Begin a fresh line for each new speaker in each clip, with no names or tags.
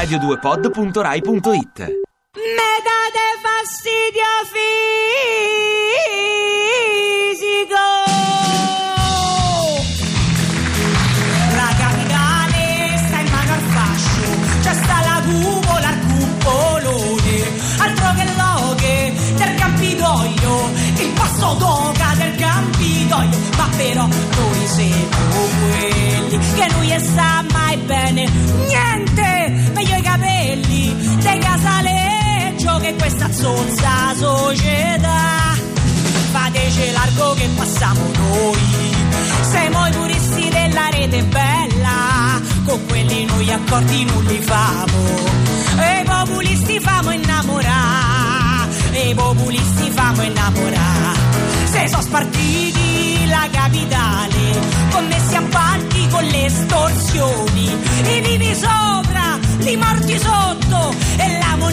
radio2pod.rai.it
questa zozza società. Fateci largo che passiamo noi, siamo i puristi della rete bella, con quelli noi accordi non li famo, e i populisti famo innamorare, e i populisti famo innamorare. Se sono spartiti la capitale, commessi appalti con le estorsioni, i vivi sopra, li morti sotto, e la sta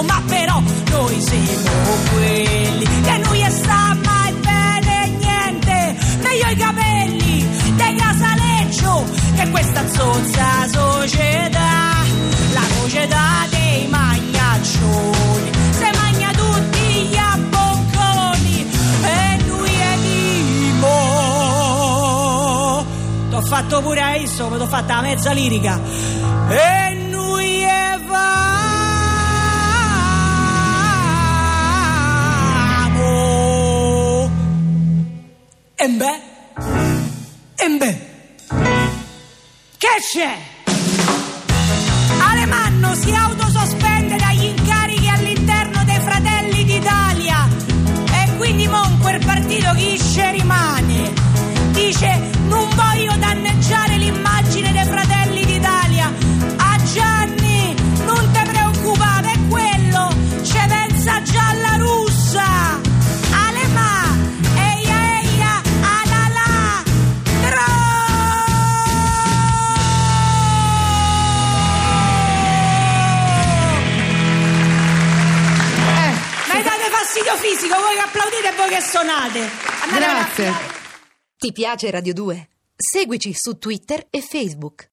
mezzo, ma però noi siamo quelli che non gli sta mai bene niente, meglio i capelli dei casaleggio, che questa zozza società, la società dei magnaccioni, se magna tutti gli abbocconi, e lui è. T'ho fatto pure a isso, mi t'ho fatta la mezza lirica. E E beh, e beh, che c'è? Fastidio fisico, voi che applaudite e voi che suonate. Andate
Grazie.
Ti piace Radio 2? Seguici su Twitter e Facebook.